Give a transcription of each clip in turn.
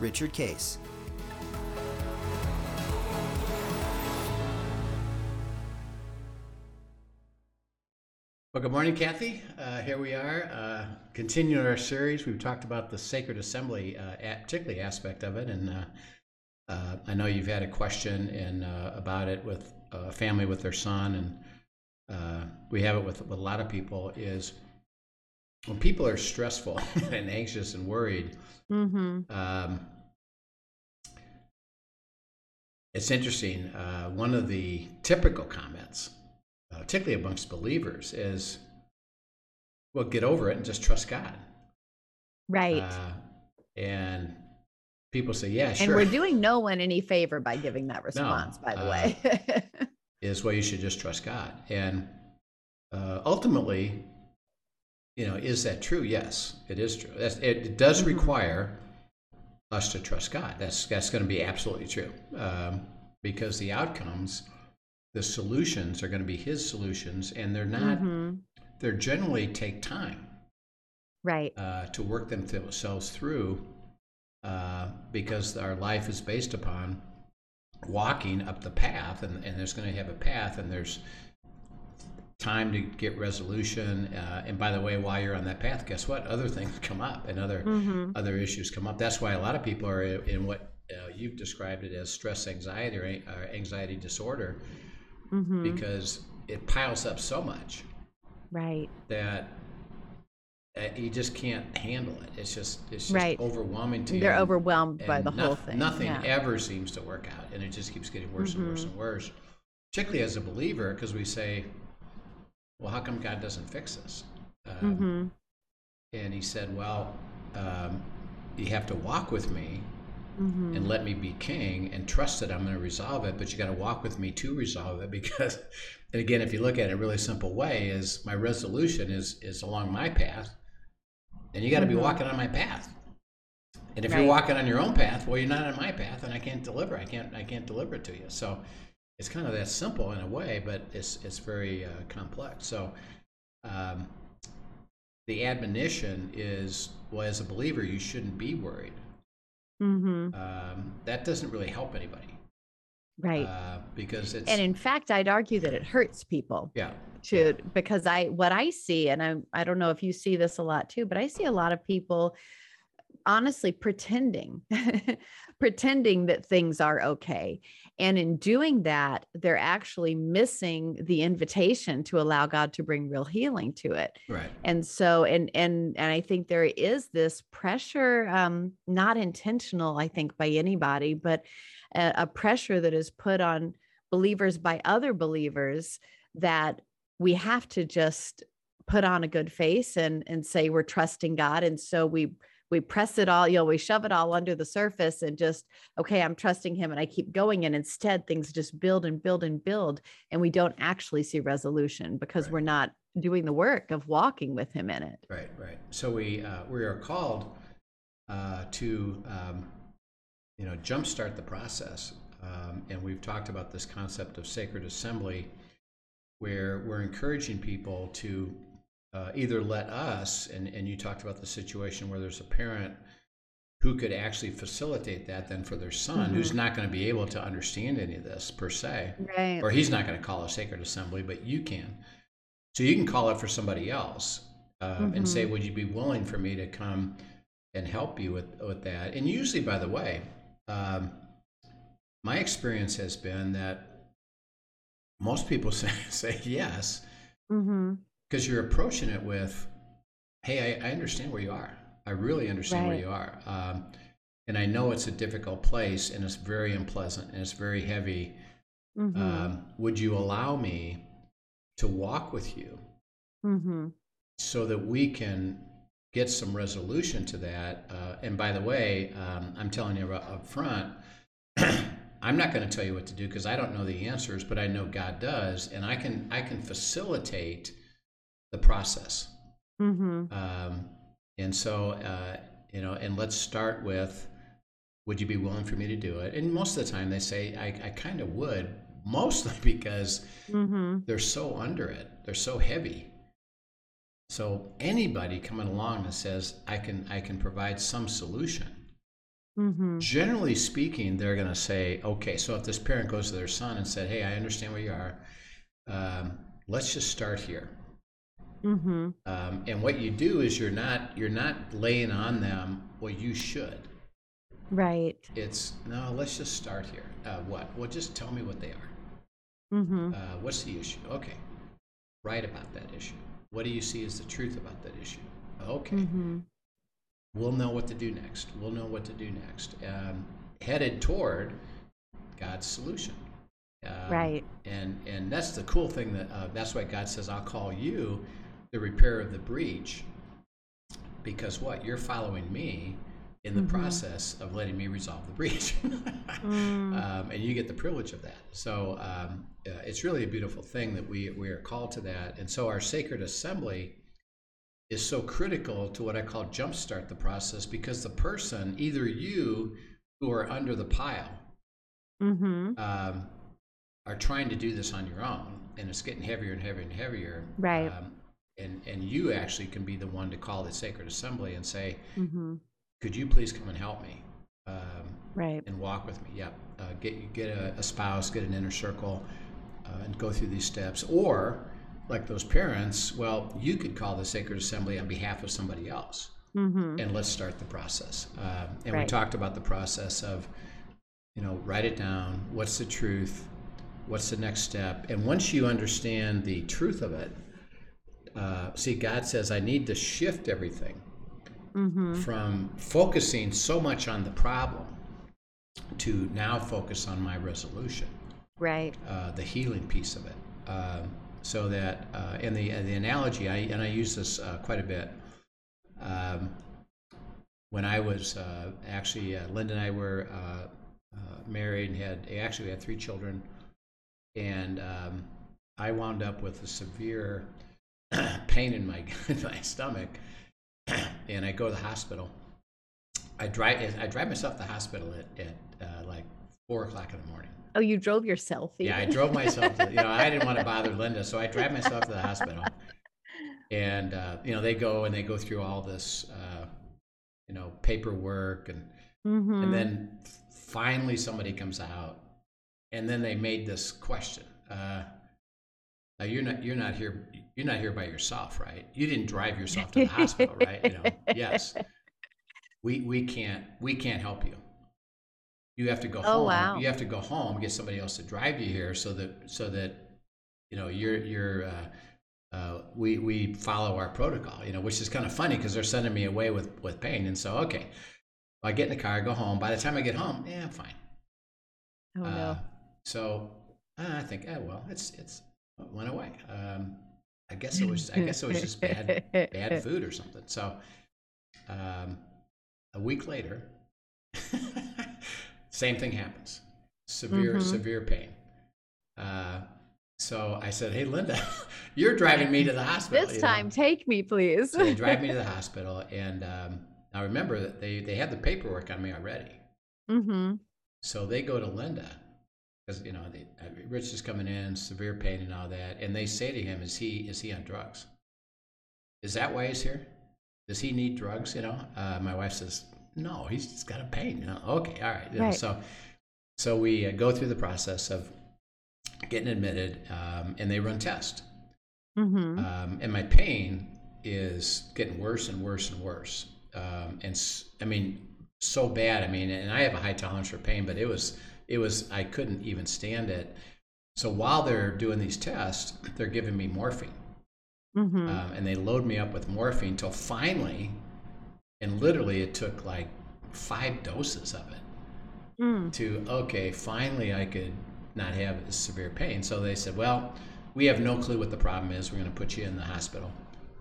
Richard Case. Well, good morning, Kathy. Uh, here we are, uh, continuing our series. We've talked about the sacred assembly, uh, particularly aspect of it, and uh, uh, I know you've had a question uh, about it with a family with their son, and we have it with, with a lot of people. Is when people are stressful and anxious and worried, mm-hmm. um, it's interesting. one of the typical comments uh, particularly amongst believers, is well, get over it and just trust God. Right. Uh, and people say, yeah, sure. And we're doing no one any favor by giving that response, no, by the uh, way. is well, you should just trust God. And uh, ultimately, you know, is that true? Yes, it is true. That's, it, does mm-hmm. require us to trust God. That's that's going to be absolutely true um, because the outcomes the solutions are going to be his solutions and they're not mm-hmm. they're generally take time right uh, to work themselves through uh, because our life is based upon walking up the path and, and there's going to have a path and there's time to get resolution uh, and by the way while you're on that path guess what other things come up and other mm-hmm. other issues come up that's why a lot of people are in what uh, you've described it as stress anxiety or, anxiety disorder mm-hmm. because it piles up so much right that uh, you just can't handle it it's just it's just right. overwhelming to you they're overwhelmed by the no, whole thing nothing yeah. ever seems to work out and it just keeps getting worse mm-hmm. and worse and worse particularly as a believer because we say well how come god doesn't fix this um, mm-hmm. and he said well um, you have to walk with me mm-hmm. and let me be king and trust that I'm going to resolve it. But you got to walk with me to resolve it because, and again, if you look at it a really simple way, is my resolution is is along my path, and you got to mm-hmm. be walking on my path. And if right. you're walking on your own path, well, you're not on my path, and I can't deliver. I can't. I can't deliver it to you. So, it's kind of that simple in a way, but it's it's very uh, complex. So, um, the admonition is, well, as a believer, you shouldn't be worried. Mm-hmm. Um, that doesn't really help anybody. Right. Uh, because it's. And in fact, I'd argue that it hurts people. Yeah. To because I what I see, and I I don't know if you see this a lot too, but I see a lot of people honestly pretending pretending that things are okay. And in doing that they're actually missing the invitation to allow god to bring real healing to it. Right. And so and and and i think there is this pressure um not intentional i think by anybody but a, a pressure that is put on believers by other believers that we have to just put on a good face and and say we're trusting god. And so we we press it all, you know, we shove it all under the surface and just, okay, I'm trusting him and I keep going. And instead, things just build and build and build. And we don't actually see resolution because right. we're not doing the work of walking with him in it. Right, right. So we, uh, we are called uh, to, um, you know, jumpstart the process. Um, and we've talked about this concept of sacred assembly where we're encouraging people to uh, either let us, and, and you talked about the situation where there's a parent who could actually facilitate that then for their son mm-hmm. who's not going to be able to understand any of this per se right. or he's not going to call a sacred assembly but you can so you can call it for somebody else uh, mm-hmm. and say mm-hmm. would you be willing for me to come and help you with, with that and usually by the way um, my experience has been that most people say, say yes mm-hmm because you're approaching it with, "Hey, I, I, understand where you are. I really understand right. where you are, um, and I know it's a difficult place, and it's very unpleasant, and it's very heavy. Mm-hmm. Um, would you allow me to walk with you, mm-hmm. so that we can get some resolution to that. Uh, and by the way, um, I'm telling you up front, I'm not going to tell you what to do because I don't know the answers, but I know God does, and I can I can facilitate the process. Mm-hmm. Um, and so, uh, you know, and let's start with, would you be willing for me to do it? And most of the time, they say I, I kind of would, mostly because mm-hmm. they're so under it, they're so heavy. So anybody coming along that says I can I can provide some solution, mm-hmm. generally speaking, they're going to say, okay. So if this parent goes to their son and said, "Hey, I understand where you are. Um, let's just start here." Mm-hmm. Um, and what you do is you're not you're not laying on them well you should. Right. It's no. Let's just start here. Uh, what? Well, just tell me what they are. Mm-hmm. Uh, what's the issue? Okay. Write about that issue. What do you see as the truth about that issue? Okay. Mm-hmm. We'll know what to do next. We'll know what to do next. Um, headed toward God's solution. Um, right. And and that's the cool thing that uh, that's why God says, "I'll call you the repair of the breach," because what you're following me in the mm-hmm. process of letting me resolve the breach, mm. um, and you get the privilege of that. So um, uh, it's really a beautiful thing that we we are called to that, and so our sacred assembly is so critical to what I call jumpstart the process because the person, either you who are under the pile, mm-hmm. um, are trying to do this on your own, and it's getting heavier and heavier and heavier. Right. And and you actually can be the one to call the sacred assembly and say, mm-hmm. "Could you please come and help me?" Um, right. And walk with me. Yep. Uh, get get a, a, spouse, get an inner circle, uh, and go through these steps. Or, like those parents, well, you could call the sacred assembly on behalf of somebody else, mm-hmm. and let's start the process. Um, and right. we talked about the process of, you know, write it down. What's the truth? What's the next step? And once you understand the truth of it, uh, see, God says, I need to shift everything mm-hmm. from focusing so much on the problem to now focus on my resolution. Right. Uh, the healing piece of it. Uh, so that, uh, and the, the analogy, I, and I use this uh, quite a bit. Um, when I was uh, actually, Linda and I were married and had, actually, we had three children and um, I wound up with a severe pain in my in my stomach, and I go to the hospital. I drive I drive myself to the hospital at, at uh, like four o'clock in the morning. Oh, you drove yourself? Even. Yeah, I drove myself. To, you know, I didn't want to bother Linda, so I drive myself to the hospital. And uh, you know, they go and they go through all this, uh, you know, paperwork, and mm-hmm. and then finally somebody comes out and then they made this question. Uh, now you're not you're not here you're not here by yourself, right? You didn't drive yourself to the hospital, right? You know, yes. We we can't we can't help you. You have to go oh, home. Wow. You have to go home, get somebody else to drive you here, so that so that you know you're you're. Uh, uh, we we follow our protocol, you know, which is kind of funny because they're sending me away with with pain, and so okay, I get in the car, I go home. By the time I get home, yeah, I'm fine. Oh no. Uh, so uh, I think, oh well, it's it's went away. Um, I guess it was I guess it was just bad bad food or something. So um, a week later, same thing happens. Severe mm-hmm. severe pain. Uh, so I said, "Hey, Linda, you're driving me to the hospital. This time, know? take me, please." so they drive me to the hospital, and um, I remember that they they had the paperwork on me already. Mm-hmm. So they go to Linda, because you know the, uh, Rich is coming in, severe pain and all that, and they say to him, "Is he is he on drugs? Is that why he's here? Does he need drugs?" You know, uh, my wife says, "No, he's just got a pain." You know, okay, all right. You right. so so we uh, go through the process of getting admitted, um, and they run tests, mm-hmm. um, and my pain is getting worse and worse and worse, um, and I mean so bad. I mean, and I have a high tolerance for pain, but it was it was I couldn't even stand it. So while they're doing these tests, they're giving me morphine, mm-hmm. um, and they load me up with morphine till finally, and literally it took like five doses of it mm. to okay, finally I could not have severe pain. So they said, well, we have no clue what the problem is. We're going to put you in the hospital.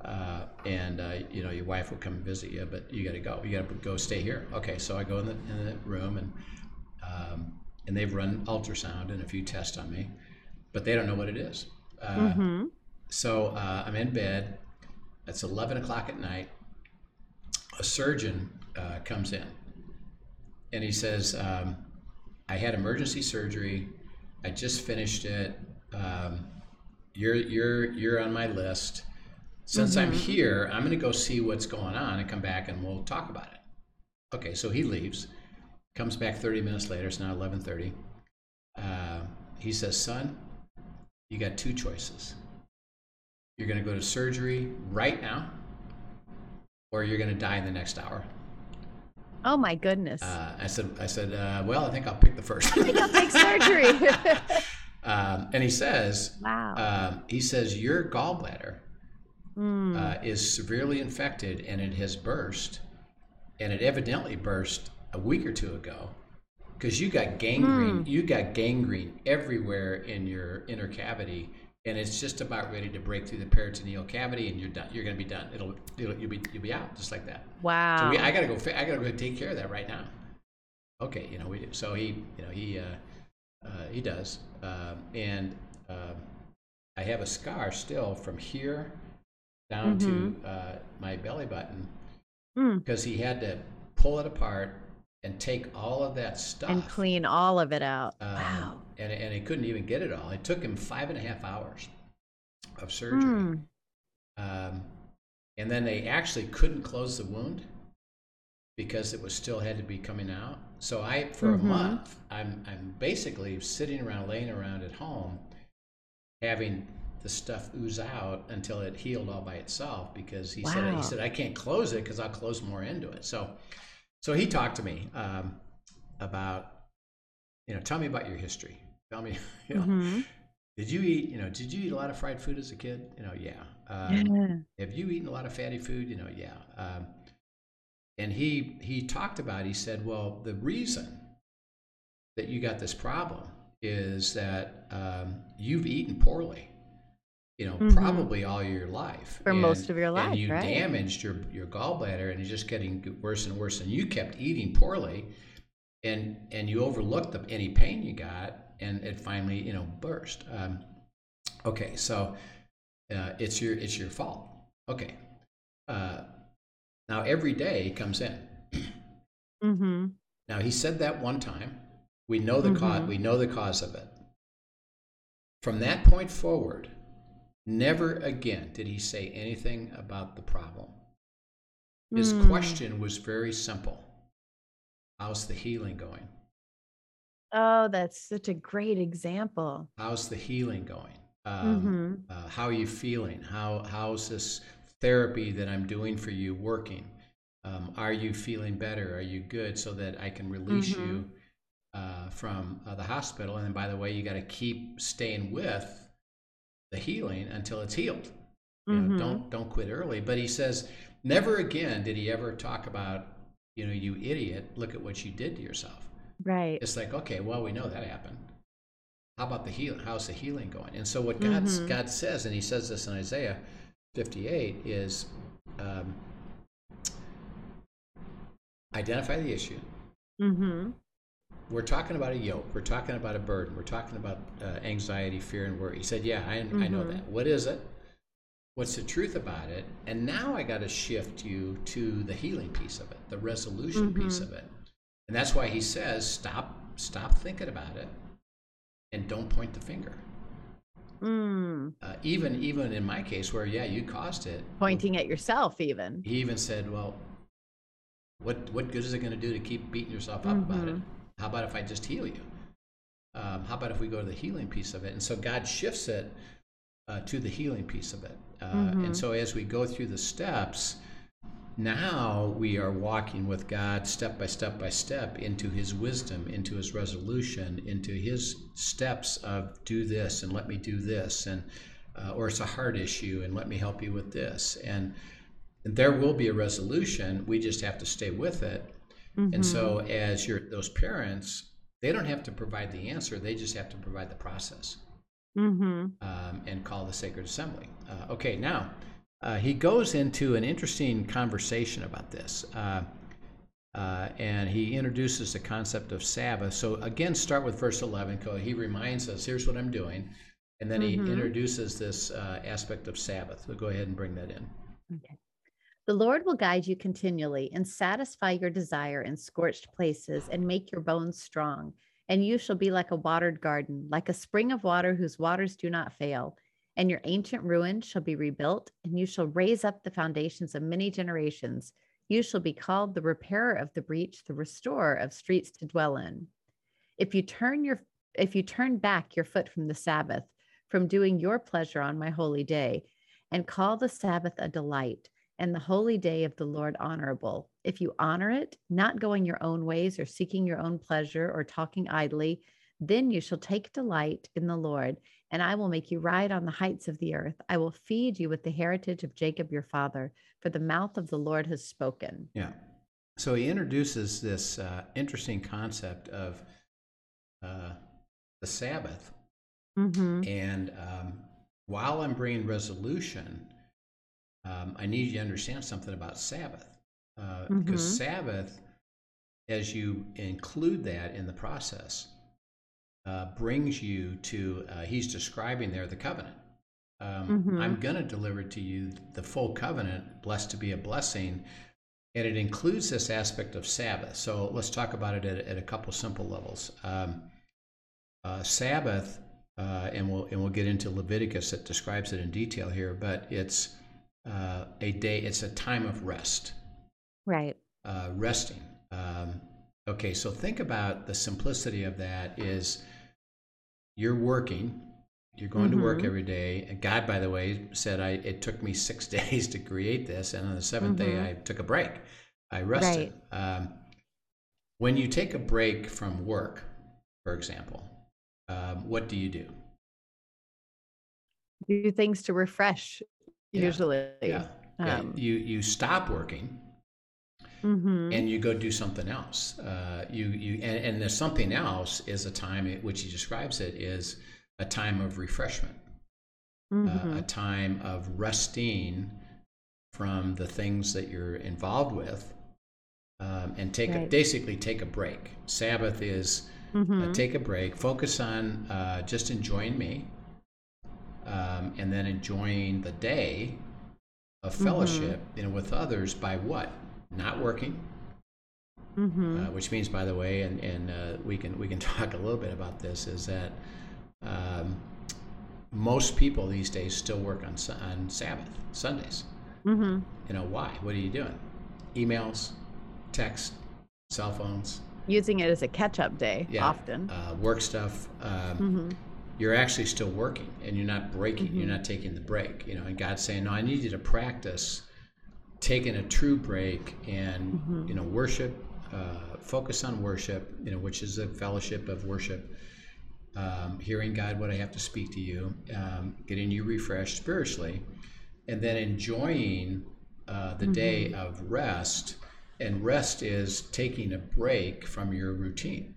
uh, and uh, you know your wife will come visit you, but you got to go. You got to go stay here. Okay, so I go in the in the room and um, and they've run ultrasound and a few tests on me, but they don't know what it is. Uh, mm-hmm. So uh, I'm in bed. It's 11 o'clock at night. A surgeon uh, comes in and he says, um, I had emergency surgery. I just finished it. Um, you're, you're, you're on my list. Since I'm here, I'm going to go see what's going on and come back and we'll talk about it. Okay, so he leaves, comes back 30 minutes later. It's now 11:30. Uh, he says, "Son, you got two choices. You're going to go to surgery right now, or you're going to die in the next hour." Oh my goodness. Uh, I said, "I said, uh, well, I think I'll pick the first." I think I'll take surgery. um, and he says, wow. um, "He says your gallbladder Mm. uh, is severely infected and it has burst, and it evidently burst a week or two ago." Because you got gangrene, you got gangrene everywhere in your inner cavity, and it's just about ready to break through the peritoneal cavity, and you're done. You're going to be done. It'll, it'll you'll be you'll be out just like that. wow. So we, I gotta go. I gotta go take care of that right now. Okay, you know we. So he, you know he, uh, uh, he does, um, and um, I have a scar still from here down to uh, my belly button Mm. because he had to pull it apart and take all of that stuff and clean all of it out. um, wow. and and he couldn't even get it all. It took him five and a half hours of surgery. Mm. Um, and then they actually couldn't close the wound because it was still had to be coming out. So I, for Mhm. a month, I'm I'm basically sitting around, laying around at home, having the stuff ooze out until it healed all by itself. Because he said Wow. he said I can't close it because I'll close more into it. So, so he talked to me um, about, you know, tell me about your history. Tell me, you know, Mhm. did you eat, you know, did you eat a lot of fried food as a kid? You know, yeah. Um, Yeah. have you eaten a lot of fatty food? You know, yeah. Um, and he he talked about. He said, well, the reason that you got this problem is that um, you've eaten poorly. You know, Mhm. probably all your life For most of your life, and you right. damaged your your gallbladder, and it's just getting worse and worse. And you kept eating poorly, and and you overlooked the, any pain you got, and it finally you know burst. Um, okay, so uh, it's your it's your fault. Okay. Uh, now every day he comes in. Mm-hmm. Now he said that one time. We know the cause. Mhm. We know the cause of it. From that point forward, never again did he say anything about the problem. His Mm. question was very simple. How's the healing going? Oh, that's such a great example. How's the healing going? Um, Mhm. uh, how are you feeling? How how's this therapy that I'm doing for you working? Um, are you feeling better? Are you good? So that I can release you uh, from uh, the hospital. And then, by the way, you got to keep staying with the healing until it's healed. You know, Mhm. don't don't quit early. But he says, never again did he ever talk about, you know, you idiot. Look at what you did to yourself. Right. It's like, okay, well, we know that happened. How about the healing? How's the healing going? And so, what God Mhm. God says, and He says this in Isaiah 58, is um, identify the issue. Mm-hmm. We're talking about a yoke. We're talking about a burden. We're talking about uh, anxiety, fear, and worry. He said, "Yeah, I, I know Mhm. that. What is it? What's the truth about it? And now I got to shift you to the healing piece of it, the resolution piece Mhm. of it. And that's why he says, stop, stop thinking about it, and don't point the finger. Mm. Uh, even, even in my case, where yeah, you caused it. Pointing at yourself, even. He even said, well, what, what good is it going to do to keep beating yourself up about it? How about if I just heal you? Um, how about if we go to the healing piece of it? And so God shifts it uh, to the healing piece of it. Uh, Mhm. And so as we go through the steps, now we are walking with God step by step by step into His wisdom, into His resolution, into His steps of do this and let me do this, and uh, or it's a heart issue and let me help you with this, and, and there will be a resolution. We just have to stay with it. And Mhm. so, as your those parents, they don't have to provide the answer; they just have to provide the process Mhm. um, and call the sacred assembly. Uh, okay, now uh, he goes into an interesting conversation about this. Uh, uh, and he introduces the concept of Sabbath. So, again, start with verse 11. He reminds us, here's what I'm doing. And then mm-hmm. he introduces this uh, aspect of Sabbath. So, go ahead and bring that in. Okay. The Lord will guide you continually and satisfy your desire in scorched places and make your bones strong. And you shall be like a watered garden, like a spring of water whose waters do not fail. And your ancient ruins shall be rebuilt, and you shall raise up the foundations of many generations. You shall be called the repairer of the breach, the restorer of streets to dwell in. If you turn your if you turn back your foot from the Sabbath, from doing your pleasure on my holy day, and call the Sabbath a delight, and the holy day of the Lord honorable. If you honor it, not going your own ways or seeking your own pleasure or talking idly, then you shall take delight in the Lord, and I will make you ride on the heights of the earth. I will feed you with the heritage of Jacob your father, for the mouth of the Lord has spoken. Yeah. So he introduces this uh, interesting concept of uh, the Sabbath. Mm-hmm. And um, while I'm bringing resolution, um, I need you to understand something about Sabbath. Uh, mm-hmm. Because Sabbath, as you include that in the process, uh, brings you to, uh, he's describing there the covenant. Um, mm-hmm. I'm going to deliver to you the full covenant, blessed to be a blessing. And it includes this aspect of Sabbath. So let's talk about it at, at a couple simple levels. Um, uh, Sabbath, uh, and we'll and we'll get into Leviticus that describes it in detail here, but it's uh, a day. It's a time of rest. Right. Uh, resting. Um, okay, so think about the simplicity of that. Is you're working, you're going mm-hmm. to work mm-hmm. every day. And God, by the way, said I it took me six days to create this, and on the 7th mm-hmm. day I took a break. I rested. Right. Um, when you take a break from work, for example, um, what do you do? Do things to refresh. Usually, yeah. Um, you you stop working. Mm-hmm. and you go do something else. Uh, you you and, and there's something else is a time at which he describes it is a time of refreshment, mm-hmm. uh, a mm-hmm. time of resting from the things that you're involved with, um, and take right. a, basically take a break. Sabbath is uh, mm-hmm. uh, take a break, focus on uh, just enjoying me, um, and then enjoying the day of mm-hmm. fellowship, mm-hmm. you know, with others by what? Not working. Mm-hmm. Uh, which means, by the way, and, and uh, we can we can talk a little bit about this, is that um, most people these days still work on on Sabbath Sundays. Mm-hmm. You know why? What are you doing? Emails, text, cell phones. Using it as a catch-up day yeah, often. Uh, work stuff. Um, mm-hmm. You're actually still working, and you're not breaking. You're mm-hmm. not taking the break. You know, and God's saying, "No, I need you to practice taking a true break and mm-hmm. you know worship, uh, focus on worship. You know, which is a fellowship of worship." um, hearing God what I have to speak to you, um, getting you refreshed spiritually, and then enjoying uh, the mm-hmm. day of rest. And rest is taking a break from your routine.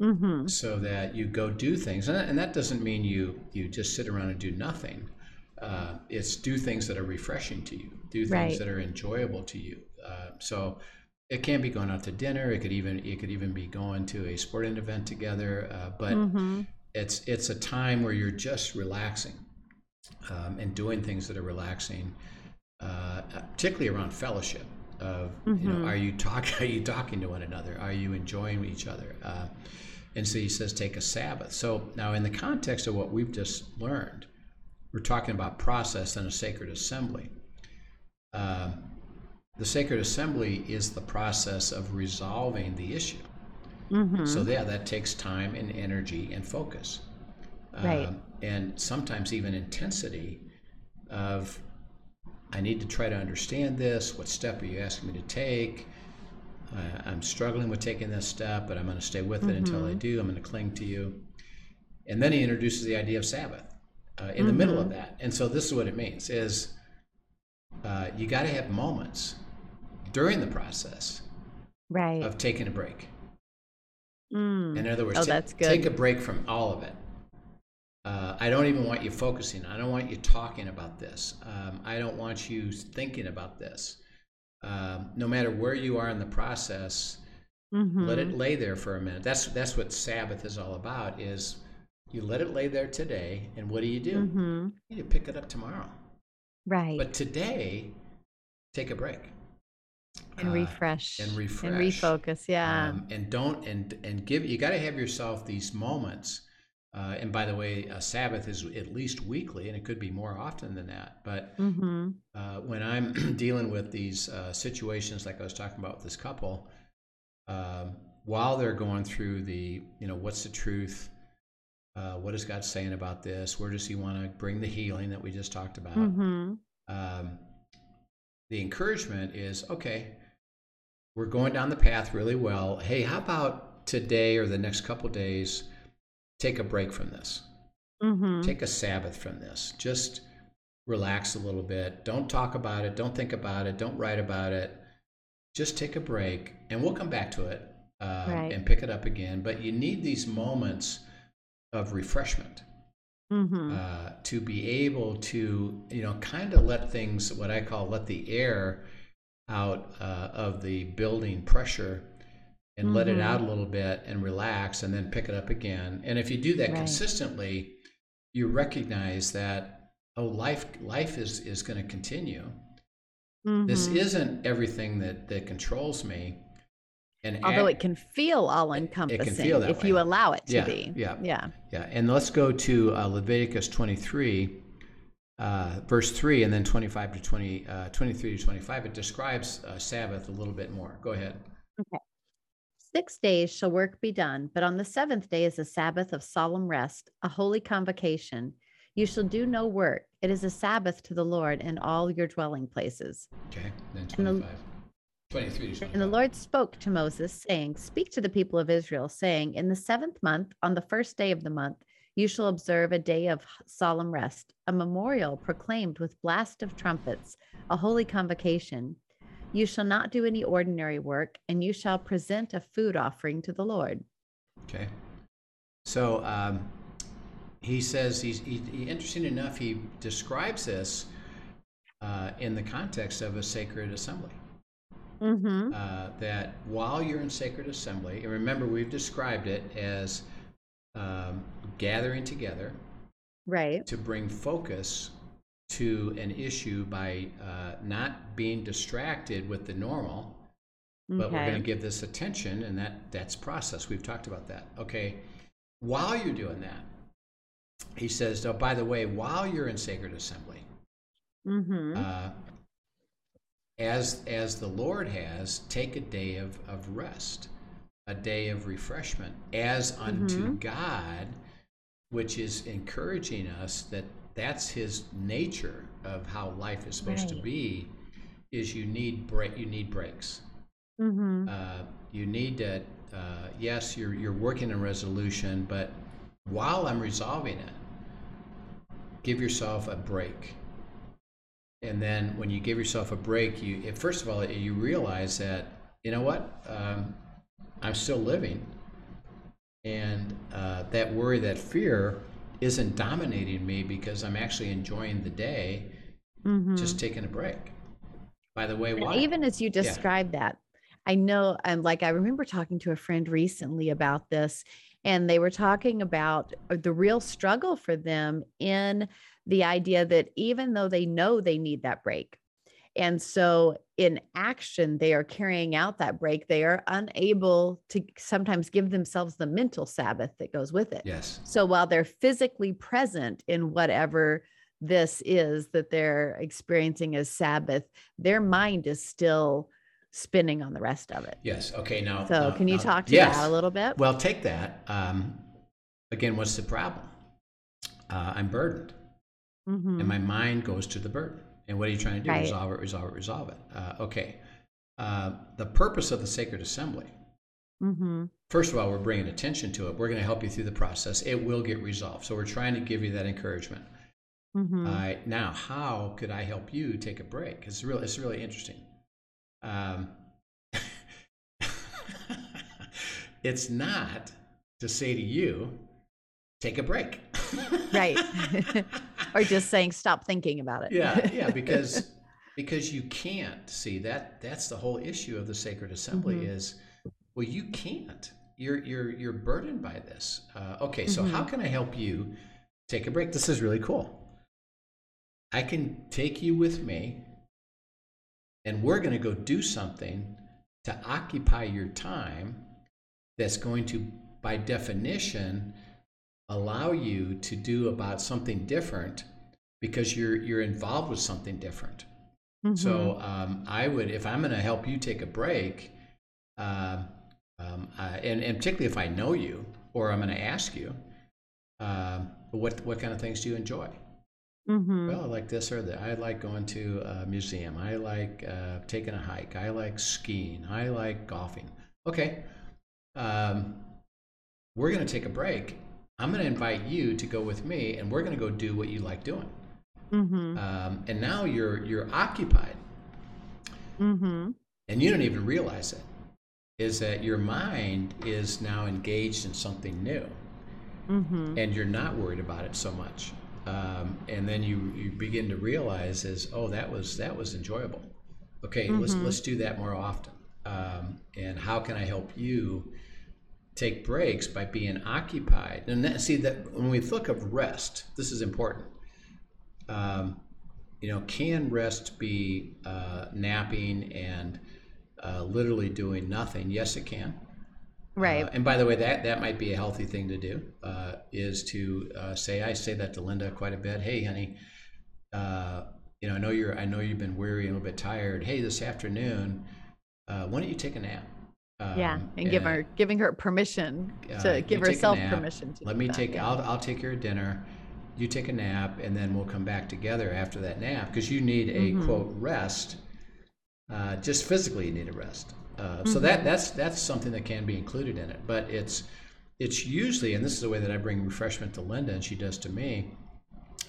Mm-hmm. So that you go do things, and that, and that, doesn't mean you you just sit around and do nothing. Uh, it's do things that are refreshing to you, do things right. that are enjoyable to you. Uh, so it can be going out to dinner. It could even it could even be going to a sporting event together. Uh, but mm-hmm. it's it's a time where you're just relaxing um, and doing things that are relaxing, uh, particularly around fellowship. Of mm-hmm. you know, mm-hmm. are you talking? Are you talking to one another? Are you enjoying each other? Uh, and so he says, take a Sabbath. So now, in the context of what we've just learned, we're talking about process and a sacred assembly. Um, the sacred assembly is the process of resolving the issue. Mm-hmm. So yeah, that takes time and energy and focus, right? Um, and sometimes even intensity of I need to try to understand this. What step are you asking me to take? Uh, I'm struggling with taking this step, but I'm going to stay with it mm-hmm. until I mm-hmm. do. I'm going to cling to you. And then he introduces the idea of Sabbath uh, in mm-hmm. the middle of mm-hmm. that. And so this is what it means: is uh, you got to have moments during the process right. of taking a break. Mm. In other words, oh, t- that's good. take a break from all of it. Uh, I don't even want you focusing. I don't want you talking about this. Um, I don't want you thinking about this. Um, no matter where you are in the process, Mm-hmm. let it lay there for a minute. That's that's what Sabbath is all about. Is you let it lay there today, and what do you do? Mm-hmm. You pick it up tomorrow. Right. But today, take a break and Uh, refresh. and refresh. And refocus. Yeah. um, and don't and and give. You got to have yourself these moments. Uh, and by the way, a Sabbath is at least weekly, and it could be more often than that. But mm-hmm. uh, when I'm dealing with these uh, situations, like I was talking about with this couple, um, while they're going through the, you know, what's the truth? Uh, what is God saying about this? Where does He want to bring the healing that we just talked about? Mm-hmm. Um, the encouragement is okay, we're going down the path really well. Hey, how about today or the next couple days, take a break from this? Mm-hmm. Take a Sabbath from this. Just relax a little bit. Don't talk about it. Don't think about it. Don't write about it. Just take a break, and we'll come back to it um, Right. and pick it up again. But you need these moments of refreshment Mm-hmm. uh, to be able to, you know, kind of let things, what I call let the air out uh, of the building pressure and let it out a little bit and relax and then pick it up again. And if you do that Right. consistently, you recognize that oh life life is is going to continue. This Mhm. isn't everything that that controls me. And Although act- it can feel all encompassing if you allow it to Yeah, be. yeah. Yeah. Yeah, and let's go to uh, Leviticus 23, uh, verse 3, and then 25 to 20, uh, 23 to 25. It describes uh, Sabbath a little bit more. Go ahead. Six days shall work be done, but on the seventh day is a Sabbath of solemn rest, a holy convocation. You shall do no work. It is a Sabbath to the Lord in all your dwelling places. Okay, then And the- 23 25. And the Lord spoke to Moses, saying, Speak to the people of Israel, saying, In the seventh month, on the first day of the month, you shall observe a day of solemn rest, a memorial proclaimed with blast of trumpets, a holy convocation. You shall not do any ordinary work, and you shall present a food offering to the Lord. Okay. So um, he says, he's, he, he- interesting enough, he describes this uh, in the context of a sacred assembly. Mm-hmm. uh, that while you're in sacred assembly, and remember we've described it as um, gathering together Right. to bring focus to an issue by uh, not being distracted with the normal, but we're going to give this attention, and that that's process. We've talked about that. Okay, while you're doing that, he says, oh, by the way, while you're in sacred assembly, Mm-hmm. uh, as as the Lord has, take a day of, of rest, a day of refreshment, as unto Mhm. God, which is encouraging us that that's His nature of how life is supposed to be. Is you need break, you need breaks. Mm-hmm. Uh, you need to. Uh, yes, you're you're working a resolution, but while I'm resolving it, give yourself a break. And then when you give yourself a break, you eh, first of all you realize that you know what um, I'm still living, and uh, that worry, that fear, isn't dominating me because I'm actually enjoying the day, Mm-hmm. just taking a break. By the way, why? even as you describe that, I know, and like I remember talking to a friend recently about this, and they were talking about uh, the real struggle for them in the idea that even though they know they need that break, and so in action, they are carrying out that break, they are unable to sometimes give themselves the mental Sabbath that goes with it. yes. So while they're physically present in whatever this is that they're experiencing as Sabbath, their mind is still spinning on the rest of it. Yes. Okay. Now. So now- can you now- talk to yes. that a little bit? Well, take that. Um, again, what's the problem? Uh, I'm burdened, Mhm. and my mind goes to the burden. And what are you trying to do? Right. Resolve it, resolve it, resolve it. Uh, okay. Uh, the purpose of the sacred assembly. Mhm. First of all, we're bringing attention to it. We're going to help you through the process. It will get resolved. So we're trying to give you that encouragement. Mhm. All right. Now, how could I help you take a break? It's really, it's really interesting. Um, it's not to say to you, take a break. right. or just saying stop thinking about it. yeah, yeah, because because you can't see that that's the whole issue of the sacred assembly Mhm. is well you can't you're you're you're burdened by this uh, okay so Mhm. how can i help you take a break this is really cool i can take you with me and we're going to go do something to occupy your time that's going to by definition allow you to do about something different because you're you're involved with something different Mhm. so um, I would, if I'm going to help you take a break, uh, um, uh, and, and particularly if I know you, or I'm going to ask you, um, what what kind of things do you enjoy? Mhm. Well, I like this or that. I like going to a museum. I like uh, taking a hike. I like skiing. I like golfing. Okay, um, we're going to take a break. I'm going to invite you to go with me, and we're going to go do what you like doing. Mhm. Um, and now you're you're occupied. Mhm. and you don't even realize it, is that your mind is now engaged in something new, Mhm. and you're not worried about it so much. Um, and then you, you begin to realize is oh that was that was enjoyable. Okay, let's Mhm. let's do that more often. Um, and how can I help you take breaks by being occupied? And that, see that when we look of rest, this is important. Um, you know, can rest be uh, napping and uh, literally doing nothing? Yes, it can. Right. Uh, and by the way, that that might be a healthy thing to do. Uh, is to uh, say I say that to Linda quite a bit. Hey, honey, uh, you know I know you're I know you've been weary and a little bit tired. Hey, this afternoon, uh, why don't you take a nap? Yeah. Um, And give her giving her permission uh, to give herself permission to Let me that, take. yeah. I'll I'll take your dinner. You take a nap, and then we'll come back together after that nap because you need a Mhm. quote rest. Uh, just physically, you need a rest. Uh, So that that's that's something that can be included in it, but it's it's usually, and this is the way that I bring refreshment to Linda, and she does to me,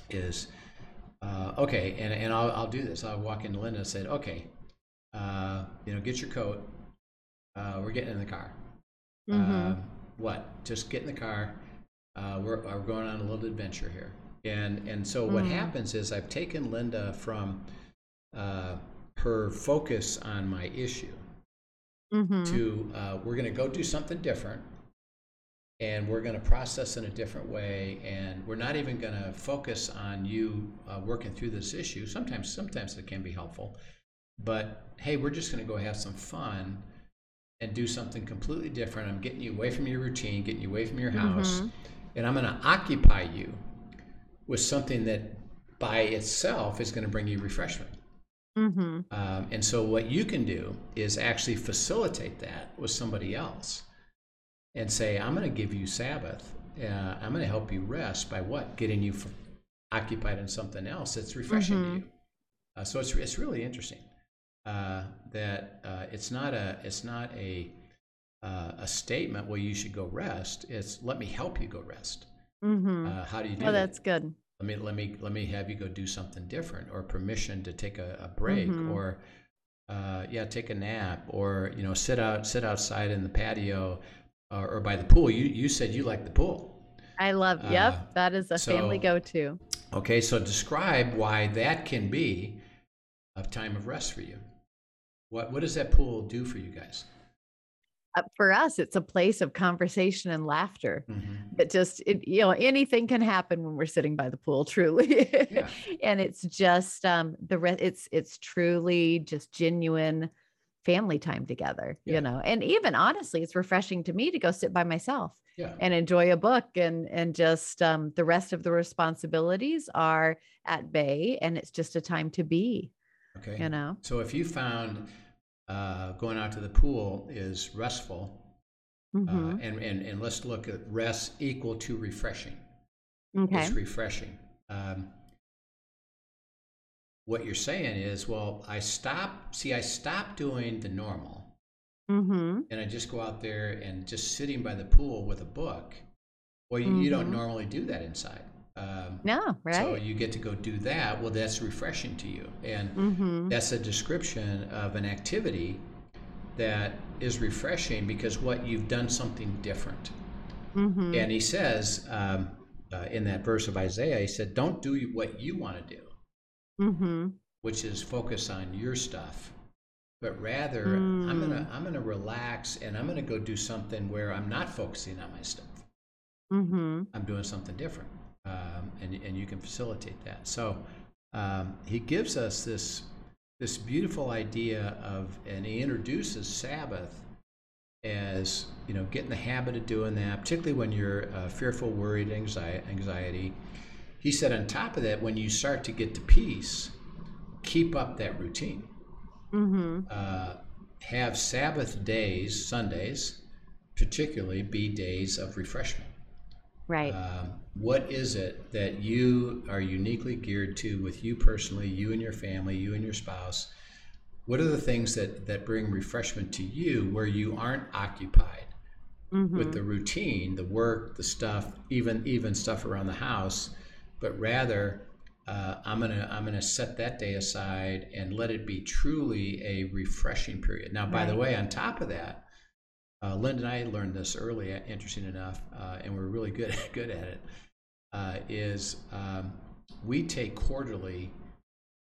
is uh, okay, and and I'll I'll do this. I'll walk into Linda and say, okay, uh, you know, get your coat. Uh, we're getting in the car. Mhm. Um, what? Just get in the car. Uh, we're, we're going on a little adventure here. And and so what Mm. happens is I've taken Linda from uh, her focus on my issue Mhm. to uh, we're going to go do something different, and we're going to process in a different way, and we're not even going to focus on you uh, working through this issue. Sometimes sometimes it can be helpful, but hey, we're just going to go have some fun and do something completely different. I'm getting you away from your routine, getting you away from your house, Mhm. and I'm going to occupy you with something that by itself is going to bring you refreshment. Mhm. Um, and so, what you can do is actually facilitate that with somebody else and say, I'm going to give you Sabbath. Uh, I'm going to help you rest by what? Getting you f- occupied in something else that's refreshing Mhm. to you. Uh, so, it's, it's really interesting that uh, it's not a, it's not a, uh, a statement, well, you should go rest. It's let me help you go rest. Mhm. Uh, how do you do Oh, that? that's good. let me let me let me have you go do something different or permission to take a, a break Mhm. or uh, yeah take a nap or you know sit out sit outside in the patio or, or by the pool you you said you like the pool I love. Uh, yep, that is a family go-to. okay so describe why that can be a time of rest for you what what does that pool do for you guys Uh, for us, it's a place of conversation and laughter. Mhm. That just it, you know anything can happen when we're sitting by the pool. Truly, Yeah. and it's just um the re- it's it's truly just genuine family time together. Yeah. You know, and even honestly, it's refreshing to me to go sit by myself yeah and enjoy a book and and just um, the rest of the responsibilities are at bay and it's just a time to be okay you know so if you found uh, going out to the pool is restful Uh, Mhm. and, and, and let's look at rest equal to refreshing. okay It's refreshing. Um, what you're saying is, well, I stop, see, I stop doing the normal mm-hmm. and I just go out there and just sitting by the pool with a book. Well, you, you don't Mhm. normally do that inside. Um, no So you get to go do that. Well, that's refreshing to you. And mm-hmm. that's a description of an activity that is refreshing because what you've done something different. Mm-hmm. And he says, um, uh, in that verse of Isaiah, he said, "Don't do what you want to do, Mm-hmm. which is focus on your stuff, but rather Mm. I'm gonna I'm gonna relax and I'm gonna go do something where I'm not focusing on my stuff. Mm-hmm. I'm doing something different, um, and and you can facilitate that. So um, he gives us this this beautiful idea of, and he introduces Sabbath as you know, get in the habit of doing that, particularly when you're uh, fearful, worried, anxiety, anxiety. He said, on top of that, when you start to get to peace, keep up that routine. Mm-hmm. Uh, have Sabbath days, Sundays, particularly, be days of refreshment. Right. Um, what is it that you are uniquely geared to with you personally, you and your family, you and your spouse? What are the things that, that bring refreshment to you where you aren't occupied mm-hmm. with the routine, the work, the stuff, even even stuff around the house, but rather uh, I'm gonna I'm gonna set that day aside and let it be truly a refreshing period. Now, by the way, on top of that, uh, Linda and I learned this early, interesting enough, uh, and we're really good good at it. Uh, is um, we take quarterly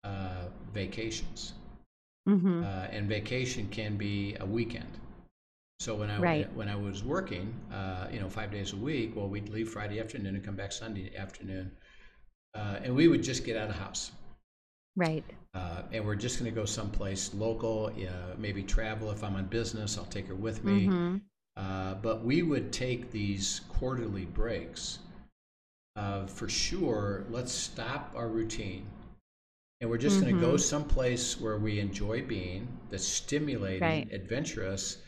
uh, vacations, Mm-hmm. uh, and vacation can be a weekend. So when I Right. when I was working, uh, you know, five days a week, well, we'd leave Friday afternoon and come back Sunday afternoon, uh, and we would just get out of house. Right. Uh, and we're just going to go someplace local, uh, maybe travel. If I'm on business, I'll take her with me. Mm-hmm. Uh, but we would take these quarterly breaks. Uh, for sure, let's stop our routine. And we're just going to go someplace where we enjoy being, that's stimulating, Right. adventurous,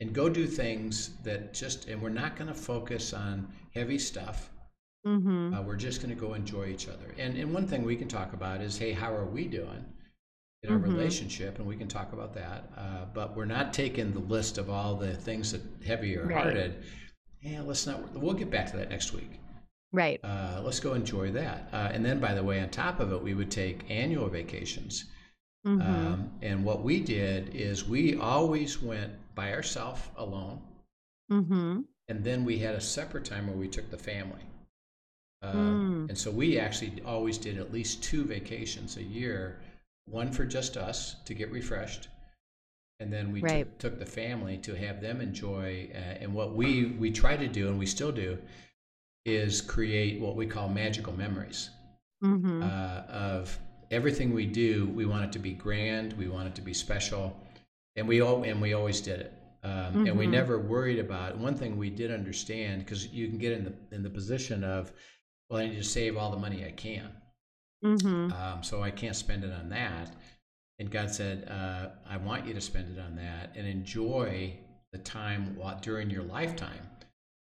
and go do things that just, and we're not going to focus on heavy stuff. Mm-hmm. Uh, we're just going to go enjoy each other. And, and one thing we can talk about is, hey, how are we doing in our Mhm. relationship? And we can talk about that. Uh, but we're not taking the list of all the things that heavy or Right. hearted. Yeah, let's not. We'll get back to that next week. Right. Uh, let's go enjoy that. Uh, and then, by the way, on top of it, we would take annual vacations. Mm-hmm. Um, and what we did is we always went by ourselves alone, mm-hmm. and then we had a separate time where we took the family. Uh, Mm. And so we actually always did at least two vacations a year, one for just us to get refreshed, and then we Right. took, took the family to have them enjoy. Uh, and what we we try to do, and we still do, is create what we call magical memories Mm-hmm. uh, of everything we do. We want it to be grand. We want it to be special, and we all and we always did it. Um, And we Mhm. never worried about it. one thing we did understand because you can get in the in the position of, well, I need to save all the money I can, Mm-hmm. um, so I can't spend it on that. And God said, uh, I want you to spend it on that and enjoy the time while, during your lifetime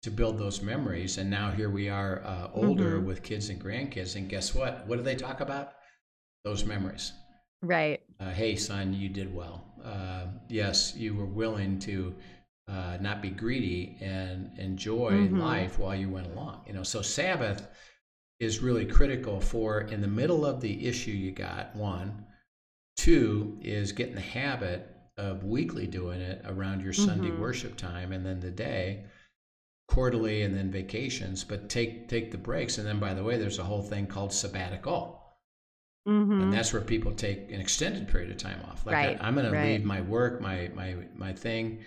to build those memories. And now here we are, uh, older Mhm. with kids and grandkids. And guess what? What do they talk about? Those memories. Right. Uh, hey, son, you did well. Uh, yes, you were willing to uh, not be greedy and enjoy Mhm. life while you went along. You know, so Sabbath is really critical for in the middle of the issue you got. One, two is getting the habit of weekly doing it around your Sunday Mhm. worship time, and then the day quarterly and then vacations but take take the breaks and then by the way there's a whole thing called sabbatical Mm-hmm. and that's where people take an extended period of time off. Like Right, I, am going to right. leave my work, my my my thing,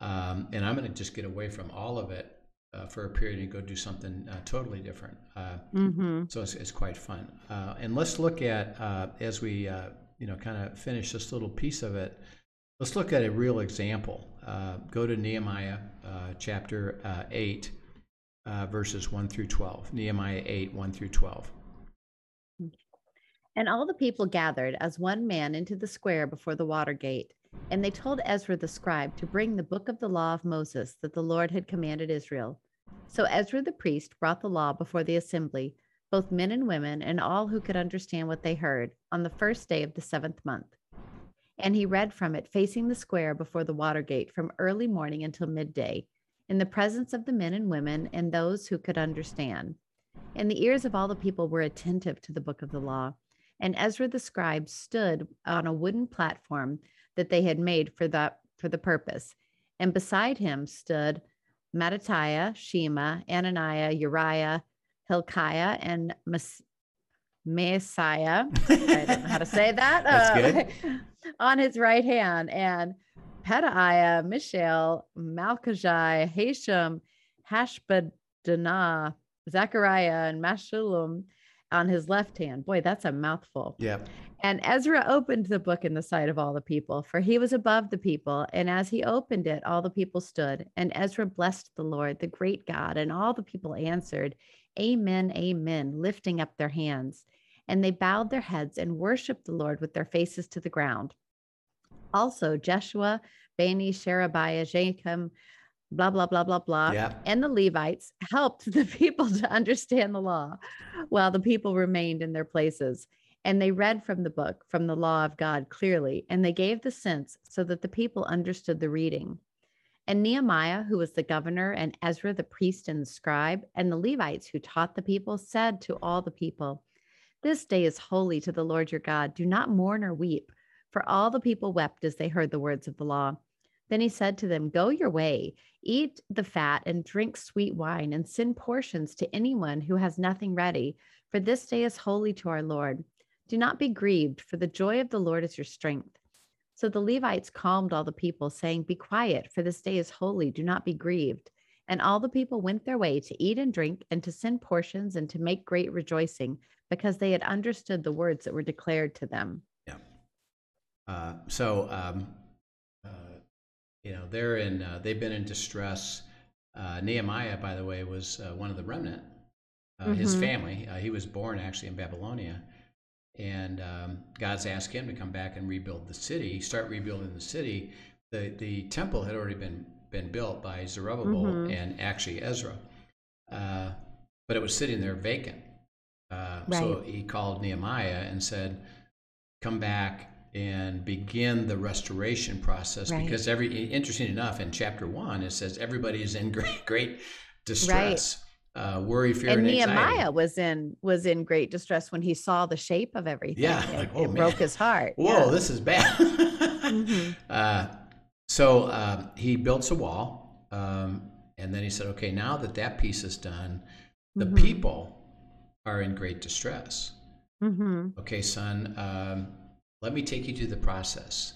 um, and I'm going to just get away from all of it uh, for a period and go do something uh, totally different. Uh, mm-hmm. so it's, it's quite fun. Uh, and let's look at uh, as we uh, you know kind of finish this little piece of it. Let's look at a real example. Uh, go to Nehemiah uh, chapter uh, eight, uh, verses one through twelve. Nehemiah eight one through twelve. And all the people gathered as one man into the square before the water gate. And they told Ezra the scribe to bring the book of the law of Moses that the Lord had commanded Israel. So Ezra the priest brought the law before the assembly, both men and women, and all who could understand what they heard, on the first day of the seventh month. And he read from it facing the square before the water gate from early morning until midday, in the presence of the men and women and those who could understand. And the ears of all the people were attentive to the book of the law. And Ezra the scribe stood on a wooden platform that they had made for that for the purpose. And beside him stood Mattithiah, Shema, Ananiah, Uriah, Hilkiah and Messiah. I don't know how to say that. Uh, on his right hand, and Pedaiah, Mishael, Malchijah, Hashum, Hashbaddanah, Zechariah, and Meshullam on his left hand. Boy, that's a mouthful. Yep. And Ezra opened the book in the sight of all the people, for he was above the people. And as he opened it, all the people stood. And Ezra blessed the Lord, the great God. And all the people answered, Amen, Amen, lifting up their hands. And they bowed their heads and worshiped the Lord with their faces to the ground. Also, Jeshua, Bani, Sherebiah, Jacob, blah, blah, blah, blah, blah, Yep. and the Levites helped the people to understand the law while the people remained in their places. And they read from the book, from the law of God clearly, and they gave the sense so that the people understood the reading. And Nehemiah, who was the governor, and Ezra, the priest and the scribe, and the Levites who taught the people, said to all the people, This day is holy to the Lord your God. Do not mourn or weep. For all the people wept as they heard the words of the law. Then he said to them, Go your way, eat the fat, and drink sweet wine, and send portions to anyone who has nothing ready, for this day is holy to our Lord. Do not be grieved, for the joy of the Lord is your strength. So the Levites calmed all the people, saying, Be quiet, for this day is holy. Do not be grieved. And all the people went their way to eat and drink, and to send portions, and to make great rejoicing, because they had understood the words that were declared to them. Yeah. Uh, so, um, uh, you know, they're in. Uh, they've been in distress. Uh, Nehemiah, by the way, was uh, one of the remnant. Uh, His Mhm. family. Uh, he was born actually in Babylonia, and um, God's asked him to come back and rebuild the city. Start rebuilding the city. The the temple had already been been built by Zerubbabel Mhm. and actually Ezra, uh, but it was sitting there vacant. Uh, So he called Nehemiah and said, "Come back and begin the restoration process." Right. Because every interesting enough, in chapter one, it says everybody is in great great distress, uh, worry, fear, and and, anxiety. Nehemiah was in was in great distress when he saw the shape of everything. Yeah, it, like, oh, it broke his heart. Whoa, Yeah. this is bad. Mhm. uh, so uh, he builds a wall, um, and then he said, "Okay, now that that piece is done, the Mhm. people are in great distress. Mm-hmm. Okay, son, um, let me take you through the process,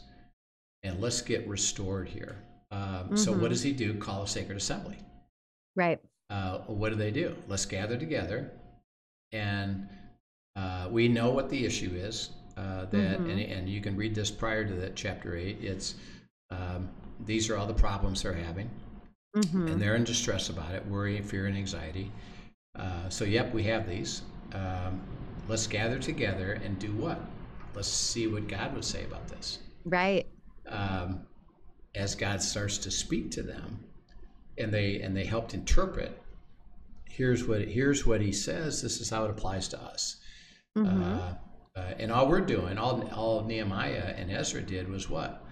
and let's get restored here." Um, So, what does he do? Call a sacred assembly. Right. Uh, what do they do? Let's gather together, and uh, we know what the issue is. Uh, that Mhm. and, and you can read this prior to that chapter eight. It's um, these are all the problems they're having, Mhm. and they're in distress about it, worry, fear, and anxiety. Uh, so, yep, we have these. Um, let's gather together and do what? Let's see what God would say about this Right. um, as God starts to speak to them, and they and they helped interpret. Here's what here's what He says. This is how it applies to us. Mhm. Uh, uh, and all we're doing, all all Nehemiah and Ezra did was what?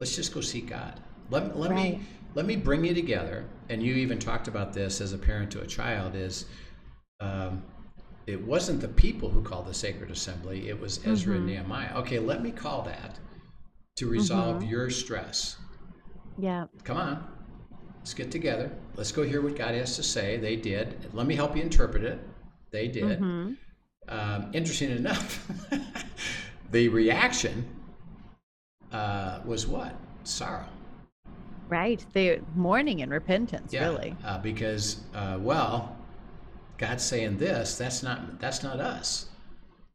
Let's just go seek God. Let, let Right. me let me bring you together. And you even talked about this as a parent to a child. Is um, it wasn't the people who called the sacred assembly; it was Ezra and Mhm. Nehemiah. Okay, let me call that to resolve Mhm. your stress. yeah. Come on, let's get together. Let's go hear what God has to say. They did. Let me help you interpret it. They did. Mhm. Um, interesting enough, the reaction uh, was what? Sorrow. Right. The mourning and repentance. Yeah, Really. uh, because uh, well, God's saying this. That's not. That's not us.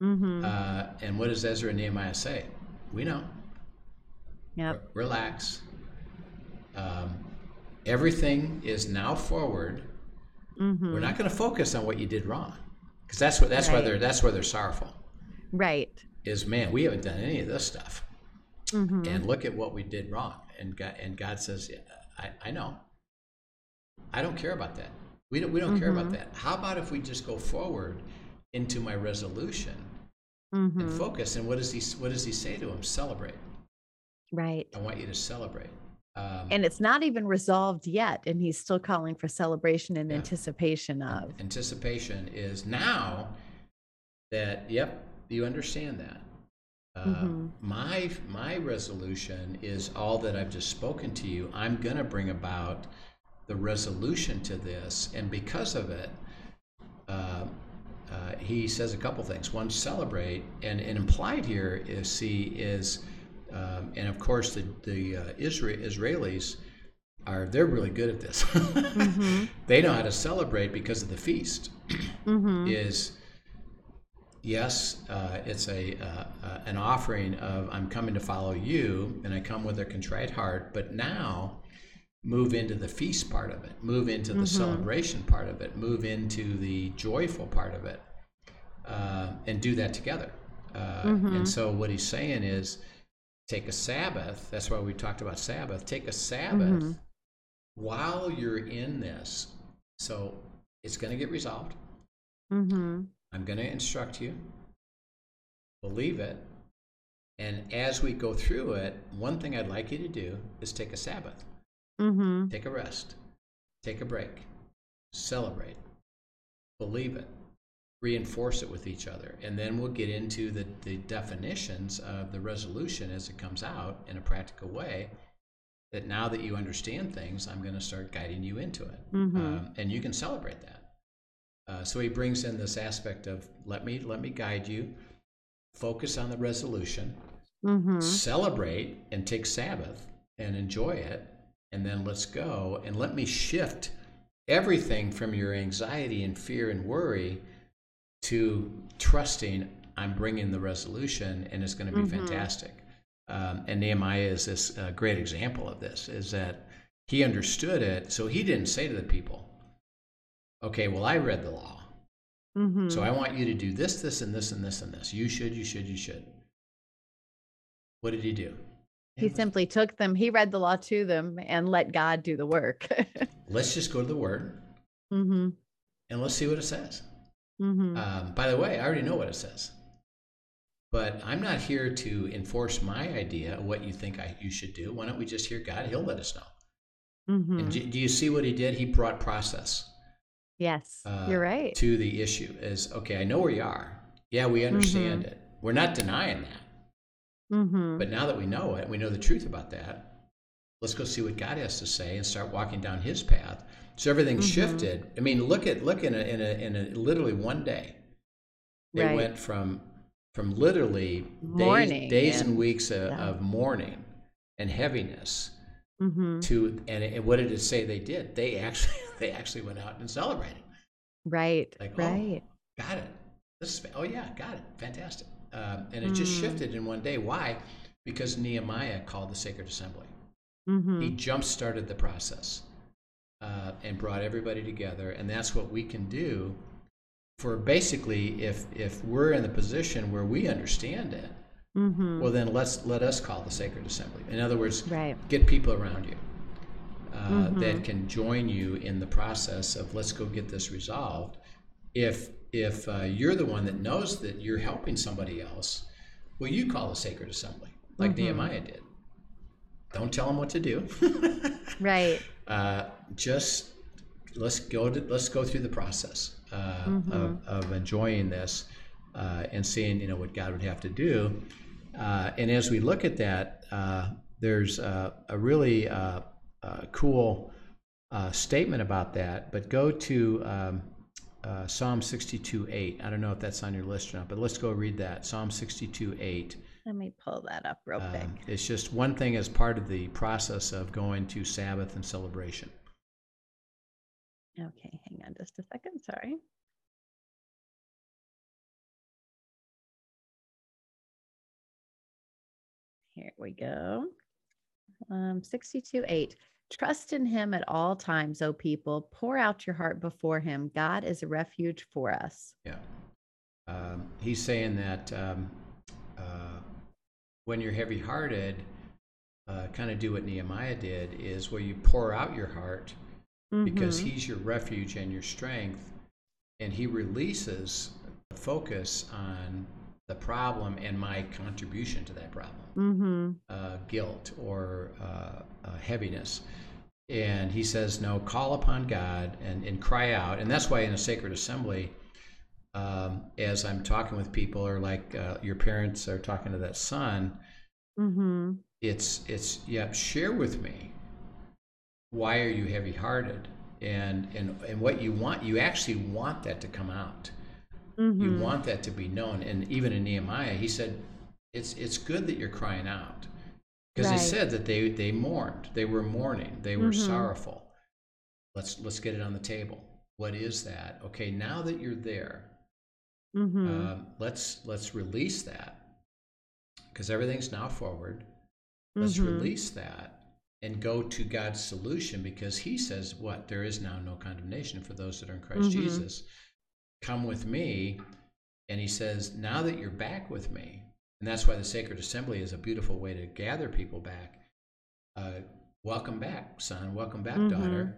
Mm-hmm. Uh, and what does Ezra and Nehemiah say? We know. yep. Re- relax. Um, everything is now forward. Mm-hmm. We're not going to focus on what you did wrong, because that's what that's why they're that's why they're sorrowful. Right. Is man, we haven't done any of this stuff, Mm-hmm. and look at what we did wrong. And God and God says, yeah, I, I know. I don't care about that. We don't we don't care about Mhm. that. How about if we just go forward into my resolution Mm-hmm. and focus? And what does he what does he say to him? Celebrate. Right. I want you to celebrate. Um, And it's not even resolved yet, and he's still calling for celebration and Yeah. anticipation of. anticipation is now that yep you understand that uh, Mhm. my my resolution is all that i've just spoken to you i'm going to bring about the resolution to this and because of it uh, uh, he says a couple things. One, celebrate, and, and implied here is see is, um, and of course the the uh, Isra- Israelis are they're really good at this. Mm-hmm. they know how to celebrate because of the feast. Mm-hmm. Is yes, uh, it's a uh, uh, an offering of I'm coming to follow you, and I come with a contrite heart. But now, move into the feast part of it. Move into the Mhm. celebration part of it. Move into the joyful part of it, uh, and do that together. Uh, Mhm. And so, what he's saying is, take a Sabbath. That's why we talked about Sabbath. Take a Sabbath Mhm. while you're in this. So it's going to get resolved. Mm-hmm. I'm going to instruct you. Believe it. And as we go through it, one thing I'd like you to do is take a Sabbath, Mm-hmm. take a rest, take a break, celebrate, believe it, reinforce it with each other. And then we'll get into the, the definitions of the resolution as it comes out in a practical way. That now that you understand things, I'm going to start guiding you into it. Mhm. Um, and you can celebrate that. Uh, so he brings in this aspect of let me let me guide you, focus on the resolution, Mm-hmm. celebrate and take Sabbath and enjoy it, and then let's go and let me shift everything from your anxiety and fear and worry to trusting I'm bringing the resolution and it's going to be Mhm. fantastic. Um, and Nehemiah is this uh, great example of this is that he understood it, so he didn't say to the people, "Okay, well I read the law, Mm-hmm. so I want you to do this, this, and this, and this, and this. You should, you should, you should." What did he do? he simply took them, he read the law to them and let God do the work. Let's just go to the Word mm-hmm. and let's see what it says. Mm-hmm. Um, by the way, I already know what it says, but I'm not here to enforce my idea of what you think I, you should do. Why don't we just hear God? He'll let us know. mm-hmm. And do, do you see what he did? He brought process yes, uh, you're right. to the issue. Is okay. I know where you are. Yeah, we understand it. We're not denying that. Mm-hmm. But now that we know it, we know the truth about that. Let's go see what God has to say and start walking down His path. So everything's Mhm. shifted. I mean, look at look in a, in a in a literally one day. They Right. went from from literally days, days and and- weeks of, yeah. of mourning and heaviness mm-hmm. to and, and what did it say they did? They actually they actually went out and celebrated. Right, Like, oh, right. Got it. This is oh yeah, got it. Fantastic. Um, and it just Mm. shifted in one day. Why? Because Nehemiah called the sacred assembly. Mm-hmm. He jump started the process uh, and brought everybody together, and that's what we can do. For basically, if if we're in the position where we understand it, Mm-hmm. well then let's let us call the sacred assembly. In other words, right. get people around you uh, Mhm. that can join you in the process of let's go get this resolved. If if uh, you're the one that knows that you're helping somebody else, well, you call a sacred assembly like Mhm. Nehemiah did. Don't tell them what to do. Right. uh, just let's go to let's go through the process uh, Mhm. of, of enjoying this uh, and seeing you know what God would have to do. Uh, and as we look at that, uh, there's a, a really uh, uh, cool uh, statement about that. But go to um, uh, Psalm 62 8. I don't know if that's on your list or not, but let's go read that. Psalm 62 8. Let me pull that up real quick. Um, it's just one thing as part of the process of going to Sabbath and celebration. Okay, hang on just a second. Sorry. Here we go. Um, 62 8. Trust in him at all times, O people. Pour out your heart before him. God is a refuge for us. Yeah. Um, he's saying that um, uh, when you're heavy hearted, uh, kind of do what Nehemiah did is where you pour out your heart because Mhm. he's your refuge and your strength, and he releases the focus on the problem and my contribution to that problem Mhm. uh, guilt or uh, uh, heaviness. And he says, No, call upon God and, and cry out. And that's why in a sacred assembly, um, as I'm talking with people, or like uh, your parents are talking to that son, Mhm. it's, it's, yeah, share with me why are you heavy hearted? and and and what you want you actually want that to come out Mhm. you want that to be known and even in nehemiah he said it's it's good that you're crying out because Right. he said that they they mourned they were mourning they were Mhm. sorrowful let's let's get it on the table what is that okay now that you're there Mhm. um, let's let's release that because everything's now forward let's Mhm. release that and go to god's solution because he says what there is now no condemnation for those that are in christ Mhm. jesus come with me and he says now that you're back with me and that's why the sacred assembly is a beautiful way to gather people back uh, welcome back son welcome back Mhm. daughter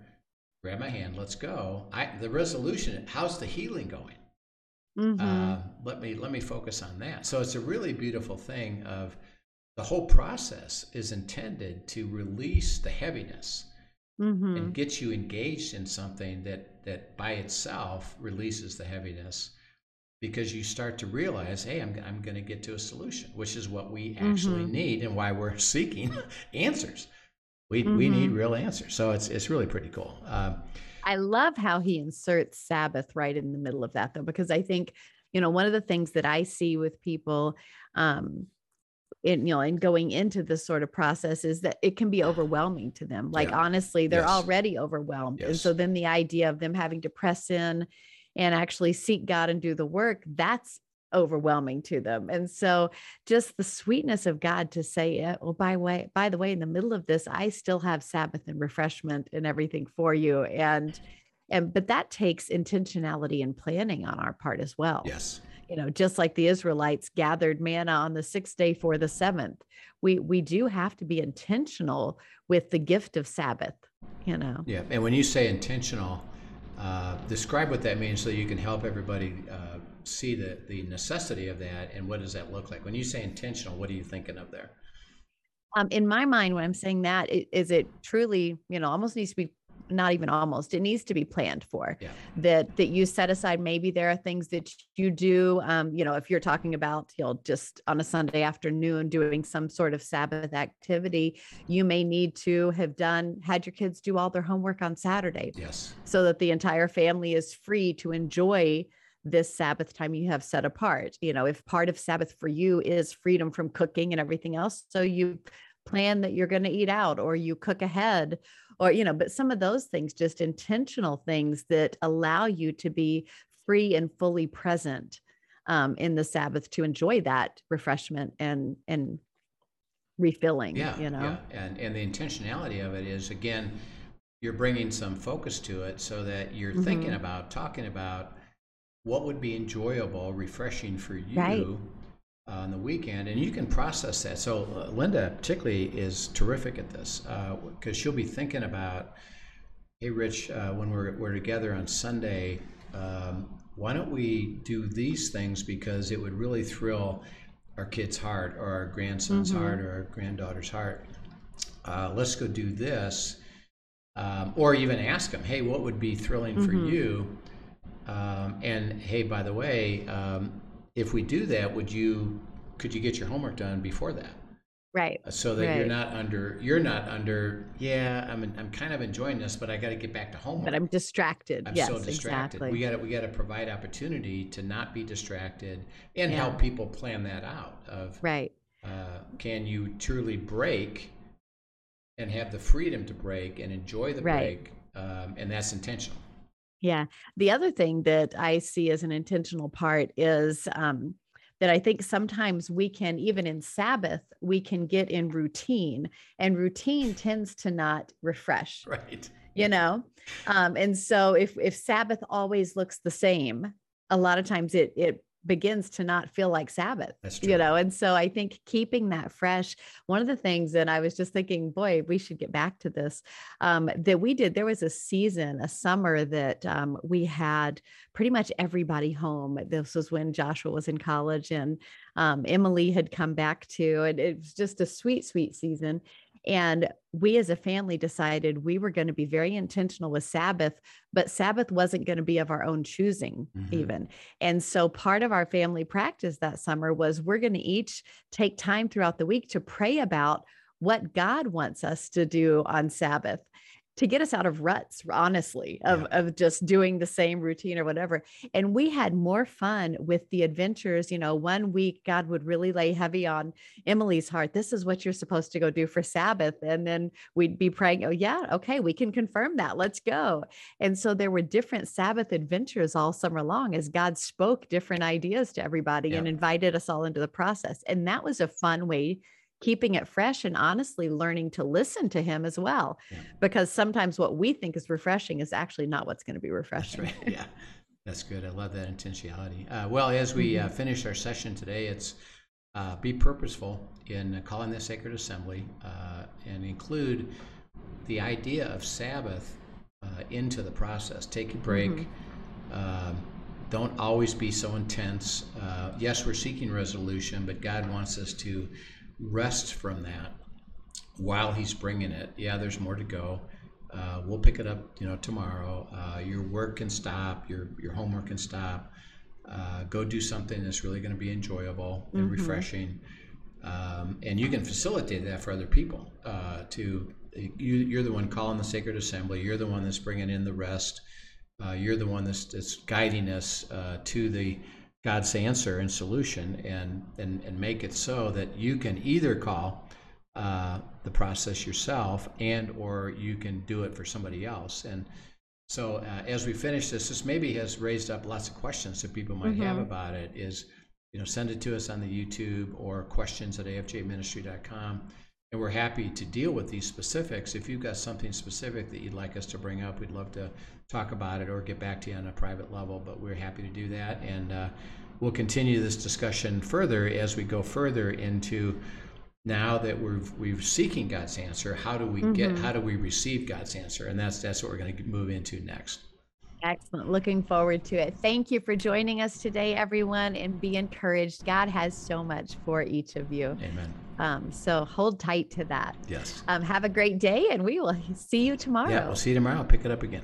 grab my hand let's go I, the resolution how's the healing going Mhm. uh, let me let me focus on that. So it's a really beautiful thing. Of the whole process is intended to release the heaviness Mhm. and get you engaged in something that that by itself releases the heaviness, because you start to realize, hey, I'm I'm going to get to a solution, which is what we actually Mhm. need and why we're seeking answers. We we need Mhm. real answers. So it's it's really pretty cool. Um, I love how he inserts Sabbath right in the middle of that, though, because I think, you know, one of the things that I see with people, um, in you know, in going into this sort of process is that it can be overwhelming to them. Like Yeah. honestly, they're Yes. already overwhelmed, and so then the idea of them having to press in and actually seek God and do the work, that's overwhelming to them. And so just the sweetness of God to say, yeah, well, by way, by the way, in the middle of this, I still have Sabbath and refreshment and everything for you. And and but that takes intentionality and planning on our part as well. yes. You know, just like the Israelites gathered manna on the sixth day for the seventh. We we do have to be intentional with the gift of Sabbath, you know. Yeah, and when you say intentional, uh, describe what that means so you can help everybody uh, see the, the necessity of that and what does that look like. When you say intentional, what are you thinking of there? um, in my mind, when I'm saying that is it truly, you know, almost needs to be not even almost, it needs to be planned for. Yeah. That that you set aside. Maybe there are things that you do. Um, you know, if you're talking about, you know, just on a Sunday afternoon doing some sort of Sabbath activity, you may need to have done had your kids do all their homework on Saturday Yes. so that the entire family is free to enjoy this Sabbath time you have set apart. You know, if part of Sabbath for you is freedom from cooking and everything else, so you plan that you're going to eat out or you cook ahead or, you know, but some of those things, just intentional things that allow you to be free and fully present um, in the Sabbath to enjoy that refreshment and, and refilling, Yeah. you know? Yeah. And, and the intentionality of it is, again, you're bringing some focus to it so that you're thinking Mhm. about, talking about what would be enjoyable, refreshing for you Right. On the weekend. And you can process that. So, uh, Linda, particularly, is terrific at this because she'll be thinking about, hey, Rich, uh, when we're, we're together on Sunday, um, why don't we do these things because it would really thrill our kid's heart or our grandson's Mhm. heart or our granddaughter's heart. Uh, let's go do this. Um, or even ask them, hey, what would be thrilling for Mhm. you? Um, and hey, by the way, um, if we do that, would you could you get your homework done before that? Right. so that you're not under you're not under yeah i'm i'm kind of enjoying this but i got to get back to homework But I'm distracted. I'm yes, so distracted exactly. we got to we got to provide opportunity to not be distracted and Yeah. help people plan that out of right. uh, can you truly break and have the freedom to break and enjoy the Right. break um, and that's intentional Yeah. The other thing that I see as an intentional part is um, that I think sometimes we can, even in Sabbath, we can get in routine, and routine tends to not refresh, right you know? Um, and so if if Sabbath always looks the same, a lot of times it it begins to not feel like Sabbath. That's true. You know, and so I think keeping that fresh, one of the things, and I was just thinking, boy, we should get back to this. Um, that we did, there was a season, a summer that um, we had pretty much everybody home. This was when Joshua was in college and um, Emily had come back too. And it was just a sweet, sweet season. And we as a family decided we were going to be very intentional with Sabbath, but Sabbath wasn't going to be of our own choosing, Mhm. even. And so part of our family practice that summer was we're going to each take time throughout the week to pray about what God wants us to do on Sabbath to get us out of ruts, honestly, of, yeah. of just doing the same routine or whatever. And we had more fun with the adventures. You know, one week God would really lay heavy on Emily's heart. This is what you're supposed to go do for Sabbath. And then we'd be praying, oh, yeah, okay, we can confirm that. Let's go. And so there were different Sabbath adventures all summer long as God spoke different ideas to everybody yeah. and invited us all into the process. And that was a fun way keeping it fresh and honestly learning to listen to him as well yeah. because sometimes what we think is refreshing is actually not what's going to be refreshing. that's right. Yeah. That's good. I love that intentionality. Uh, well as we uh, mm-hmm. finish our session today it's uh, be purposeful in calling the sacred assembly uh, and include the idea of sabbath uh, into the process. Take a break. Mm-hmm. Um, don't always be so intense. Uh, yes we're seeking resolution but god wants us to rest from that while he's bringing it. Yeah, there's more to go. Uh, we'll pick it up, you know, tomorrow. Uh, your work can stop. Your your homework can stop. Uh, go do something that's really going to be enjoyable and mm-hmm. refreshing, um, and you can facilitate that for other people. Uh, to you, you're the one calling the sacred assembly. You're the one that's bringing in the rest. Uh, you're the one that's, that's guiding us uh, to the God's answer and solution and, and, and make it so that you can either call uh, the process yourself and or you can do it for somebody else. And so uh, as we finish this, this maybe has raised up lots of questions that people might mm-hmm. have about it is, you know, send it to us on the YouTube or questions at afjministry.com. And we're happy to deal with these specifics. If you've got something specific that you'd like us to bring up, we'd love to talk about it or get back to you on a private level, but we're happy to do that. And uh, we'll continue this discussion further as we go further into now that we're we're seeking God's answer. How do we mm-hmm. get? How do we receive God's answer? And that's that's what we're going to move into next. Excellent. Looking forward to it. Thank you for joining us today, everyone, and be encouraged. God has so much for each of you. Amen. Um, so hold tight to that. Yes. Um, have a great day, and we will see you tomorrow. Yeah, we'll see you tomorrow. Pick it up again.